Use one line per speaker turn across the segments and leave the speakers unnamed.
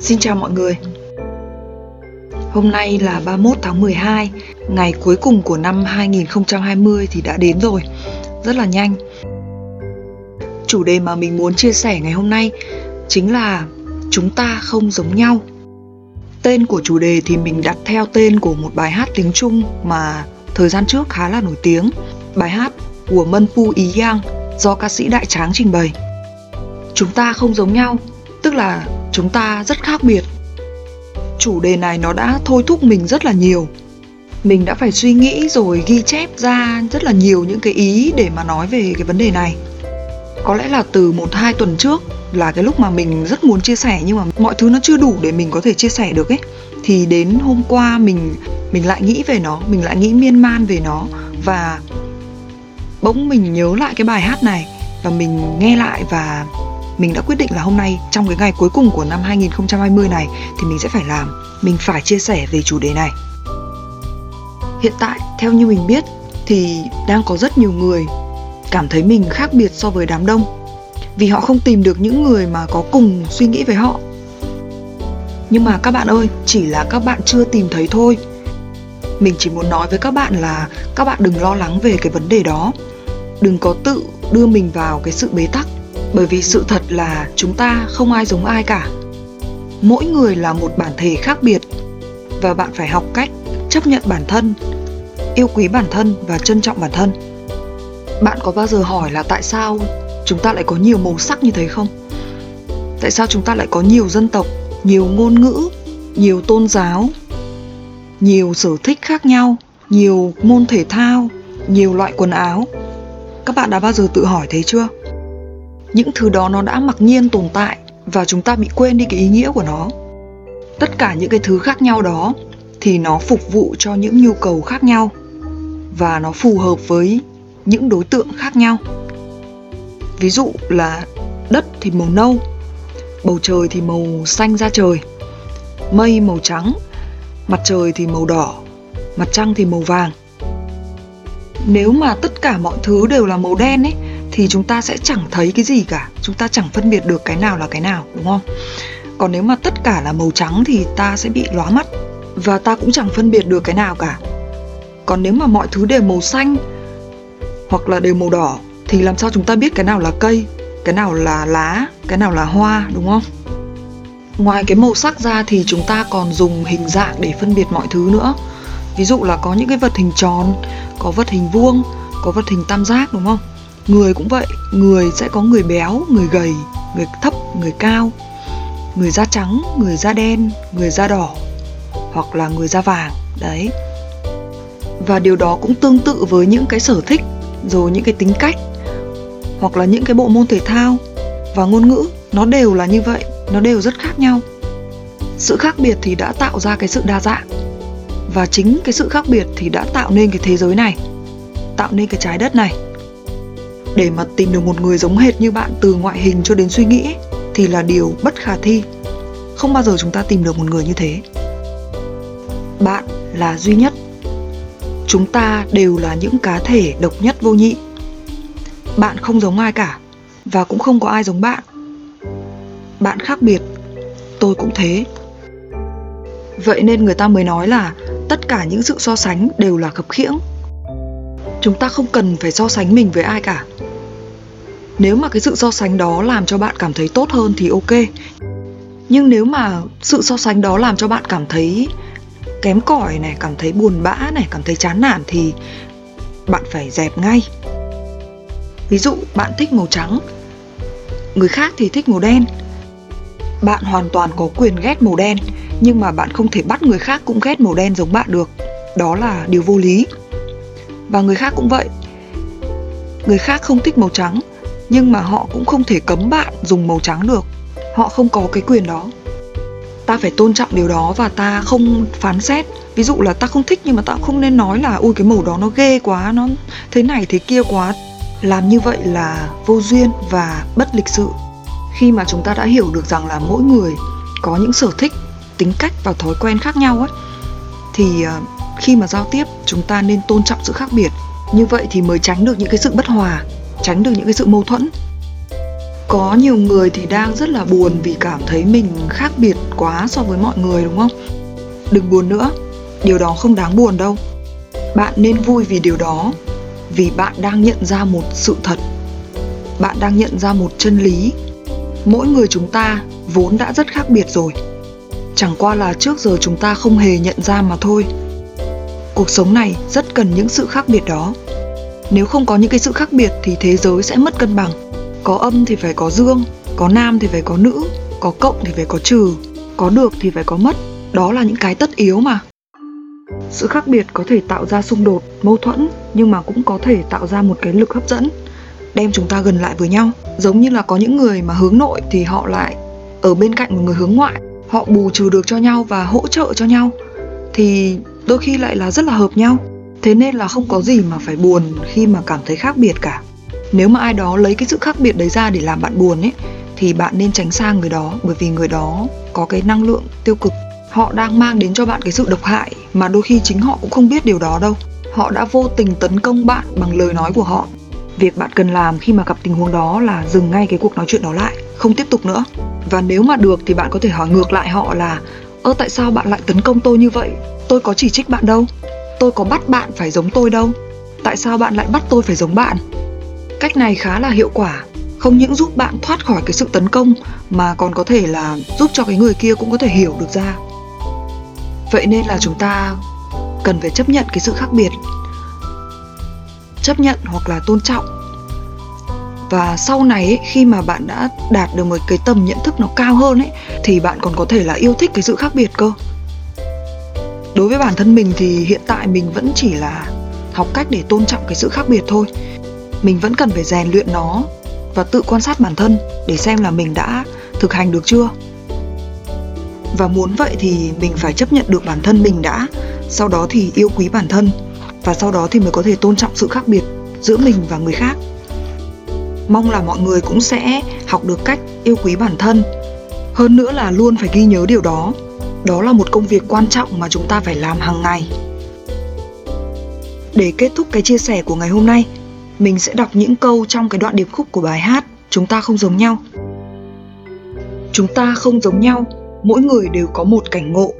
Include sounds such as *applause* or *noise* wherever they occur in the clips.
Xin chào mọi người. Hôm nay là 31 tháng 12 Ngày cuối cùng của năm 2020 thì đã đến rồi. Rất là nhanh. Chủ đề mà mình muốn chia sẻ ngày hôm nay Chính là Chúng ta không giống nhau. Tên của chủ đề thì mình đặt theo tên của một bài hát tiếng Trung Mà thời gian trước khá là nổi tiếng. Bài hát của Mân Pu Ý Yang Do ca sĩ Đại Tráng trình bày. Chúng ta không giống nhau, Tức là chúng ta rất khác biệt. Chủ đề này nó đã thôi thúc mình rất là nhiều. Mình đã phải suy nghĩ rồi ghi chép ra rất là nhiều những cái ý để mà nói về cái vấn đề này. Có lẽ là từ một hai tuần trước là cái lúc mà mình rất muốn chia sẻ nhưng mà mọi thứ nó chưa đủ để mình có thể chia sẻ được ấy. Thì đến hôm qua mình mình lại nghĩ về nó, mình lại nghĩ miên man về nó và bỗng mình nhớ lại cái bài hát này và mình nghe lại và mình đã quyết định là hôm nay trong cái ngày cuối cùng của năm 2020 này thì mình sẽ phải làm, mình phải chia sẻ về chủ đề này. Hiện tại theo như mình biết thì đang có rất nhiều người cảm thấy mình khác biệt so với đám đông vì họ không tìm được những người mà có cùng suy nghĩ với họ. Nhưng mà các bạn ơi, chỉ là các bạn chưa tìm thấy thôi. Mình chỉ muốn nói với các bạn là các bạn đừng lo lắng về cái vấn đề đó. Đừng có tự đưa mình vào cái sự bế tắc bởi vì sự thật là chúng ta không ai giống ai cả. Mỗi người là một bản thể khác biệt, và bạn phải học cách chấp nhận bản thân, yêu quý bản thân và trân trọng bản thân. Bạn có bao giờ hỏi là tại sao chúng ta lại có nhiều màu sắc như thế không? Tại sao chúng ta lại có nhiều dân tộc, nhiều ngôn ngữ, nhiều tôn giáo, nhiều sở thích khác nhau, nhiều môn thể thao, nhiều loại quần áo? Các bạn đã bao giờ tự hỏi thế chưa? Những thứ đó nó đã mặc nhiên tồn tại và chúng ta bị quên đi cái ý nghĩa của nó. Tất cả những cái thứ khác nhau đó thì nó phục vụ cho những nhu cầu khác nhau và nó phù hợp với những đối tượng khác nhau. Ví dụ là đất thì màu nâu, bầu trời thì màu xanh da trời, mây màu trắng, mặt trời thì màu đỏ, mặt trăng thì màu vàng. Nếu mà tất cả mọi thứ đều là màu đen ấy thì chúng ta sẽ chẳng thấy cái gì cả. Chúng ta chẳng phân biệt được cái nào là cái nào, đúng không? Còn nếu mà tất cả là màu trắng thì ta sẽ bị lóa mắt và ta cũng chẳng phân biệt được cái nào cả. Còn nếu mà mọi thứ đều màu xanh hoặc là đều màu đỏ thì làm sao chúng ta biết cái nào là cây, cái nào là lá, cái nào là hoa, đúng không? Ngoài cái màu sắc ra thì chúng ta còn dùng hình dạng để phân biệt mọi thứ nữa. Ví dụ là có những cái vật hình tròn, có vật hình vuông, có vật hình tam giác, đúng không? Người cũng vậy, người sẽ có người béo, người gầy, người thấp, người cao, người da trắng, người da đen, người da đỏ, hoặc là người da vàng, đấy. Và điều đó cũng tương tự với những cái sở thích, rồi những cái tính cách, hoặc là những cái bộ môn thể thao và ngôn ngữ, nó đều là như vậy, nó đều rất khác nhau. Sự khác biệt thì đã tạo ra cái sự đa dạng, và chính cái sự khác biệt thì đã tạo nên cái thế giới này, tạo nên cái trái đất này để mà tìm được một người giống hệt như bạn từ ngoại hình cho đến suy nghĩ, thì là điều bất khả thi. Không bao giờ chúng ta tìm được một người như thế. Bạn là duy nhất. Chúng ta đều là những cá thể độc nhất vô nhị. Bạn không giống ai cả, và cũng không có ai giống bạn. Bạn khác biệt. Tôi cũng thế. Vậy nên người ta mới nói là tất cả những sự so sánh đều là khập khiễng. Chúng ta không cần phải so sánh mình với ai cả nếu mà cái sự so sánh đó làm cho bạn cảm thấy tốt hơn thì ok. Nhưng nếu mà sự so sánh đó làm cho bạn cảm thấy kém cỏi này, cảm thấy buồn bã này, cảm thấy chán nản thì bạn phải dẹp ngay. Ví dụ, bạn thích màu trắng, người khác thì thích màu đen. Bạn hoàn toàn có quyền ghét màu đen, nhưng mà bạn không thể bắt người khác cũng ghét màu đen giống bạn được. Đó là điều vô lý. Và người khác cũng vậy. Người khác không thích màu trắng nhưng mà họ cũng không thể cấm bạn dùng màu trắng được. Họ không có cái quyền đó. Ta phải tôn trọng điều đó và ta không phán xét. Ví dụ là ta không thích nhưng mà ta cũng không nên nói là, ui, cái màu đó nó ghê quá, nó thế này thế kia quá. Làm như vậy là vô duyên và bất lịch sự. Khi mà chúng ta đã hiểu được rằng là mỗi người có những sở thích, tính cách và thói quen khác nhau ấy thì ờ, khi mà giao tiếp, chúng ta nên tôn trọng sự khác biệt. Như vậy thì mới tránh được những cái sự bất hòa tránh được những cái sự mâu thuẫn. Có nhiều người thì đang rất là buồn vì cảm thấy mình khác biệt quá so với mọi người, đúng không? Đừng buồn nữa, điều đó không đáng buồn đâu. Bạn nên vui vì điều đó, vì bạn đang nhận ra một sự thật. Bạn đang nhận ra một chân lý. Mỗi người chúng ta vốn đã rất khác biệt rồi. Chẳng qua là trước giờ chúng ta không hề nhận ra mà thôi. Cuộc sống này rất cần những sự khác biệt đó nếu không có những cái sự khác biệt thì thế giới sẽ mất cân bằng. Có âm thì phải có dương, có nam thì phải có nữ, có cộng thì phải có trừ, có được thì phải có mất. Đó là những cái tất yếu mà. Sự khác biệt có thể tạo ra xung đột, mâu thuẫn, nhưng mà cũng có thể tạo ra một cái lực hấp dẫn, đem chúng ta gần lại với nhau. Giống như là có những người mà hướng nội thì họ lại ở bên cạnh một người hướng ngoại. Họ bù trừ được cho nhau và hỗ trợ cho nhau, thì đôi khi lại là rất là hợp nhau thế nên là không có gì mà phải buồn khi mà cảm thấy khác biệt cả. Nếu mà ai đó lấy cái sự khác biệt đấy ra để làm bạn buồn ấy, thì bạn nên tránh xa người đó, bởi vì người đó có cái năng lượng tiêu cực. Họ đang mang đến cho bạn cái sự độc hại, mà đôi khi chính họ cũng không biết điều đó đâu. Họ đã vô tình tấn công bạn bằng lời nói của họ. Việc bạn cần làm khi mà gặp tình huống đó là dừng ngay cái cuộc nói chuyện đó lại, không tiếp tục nữa. Và nếu mà được thì bạn có thể hỏi ngược lại họ là, ơ, tại sao bạn lại tấn công tôi như vậy? Tôi có chỉ trích bạn đâu tôi có bắt bạn phải giống tôi đâu. Tại sao bạn lại bắt tôi phải giống bạn? Cách này khá là hiệu quả. Không những giúp bạn thoát khỏi cái sự tấn công mà còn có thể là giúp cho cái người kia cũng có thể hiểu được ra. Vậy nên là chúng ta cần phải chấp nhận cái sự khác biệt. Chấp nhận hoặc là tôn trọng. Và sau này ấy, khi mà bạn đã đạt được một cái tầm nhận thức nó cao hơn ấy thì bạn còn có thể là yêu thích cái sự khác biệt cơ đối với bản thân mình thì hiện tại mình vẫn chỉ là học cách để tôn trọng cái sự khác biệt thôi. Mình vẫn cần phải rèn luyện nó và tự quan sát bản thân để xem là mình đã thực hành được chưa. Và muốn vậy thì mình phải chấp nhận được bản thân mình đã, sau đó thì yêu quý bản thân và sau đó thì mới có thể tôn trọng sự khác biệt giữa mình và người khác. Mong là mọi người cũng sẽ học được cách yêu quý bản thân. Hơn nữa là luôn phải ghi nhớ điều đó đó là một công việc quan trọng mà chúng ta phải làm hàng ngày. Để kết thúc cái chia sẻ của ngày hôm nay, mình sẽ đọc những câu trong cái đoạn điệp khúc của bài hát chúng ta không giống nhau. Chúng ta không giống nhau, mỗi người đều có một cảnh ngộ.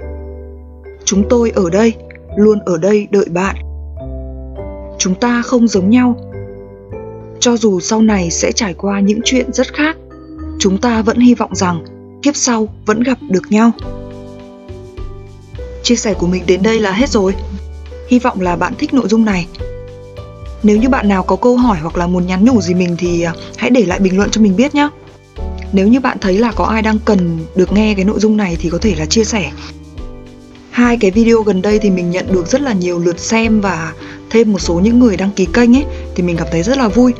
Chúng tôi ở đây, luôn ở đây đợi bạn. Chúng ta không giống nhau. Cho dù sau này sẽ trải qua những chuyện rất khác, chúng ta vẫn hy vọng rằng kiếp sau vẫn gặp được nhau chia sẻ của mình đến đây là hết rồi. Hy vọng là bạn thích nội dung này. Nếu như bạn nào có câu hỏi hoặc là muốn nhắn nhủ gì mình thì à, hãy để lại bình luận cho mình biết nhé nếu như bạn thấy là có ai đang cần được nghe cái nội dung này thì có thể là chia sẻ. Hai cái video gần đây thì mình nhận được rất là nhiều lượt xem và thêm một số những người đăng ký kênh ấy, thì mình cảm thấy rất là vui.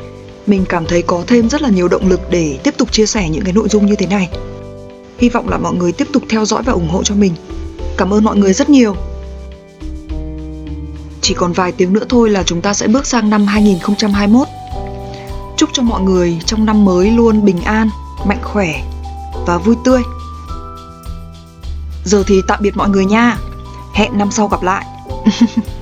Mình cảm thấy có thêm rất là nhiều động lực để tiếp tục chia sẻ những cái nội dung như thế này. Hy vọng là mọi người tiếp tục theo dõi và ủng hộ cho mình cảm ơn mọi người rất nhiều. Chỉ còn vài tiếng nữa thôi là chúng ta sẽ bước sang năm 2021 chúc cho mọi người trong năm mới luôn bình an, mạnh khỏe và vui tươi. Giờ thì tạm biệt mọi người nha. Hẹn năm sau gặp lại. *laughs*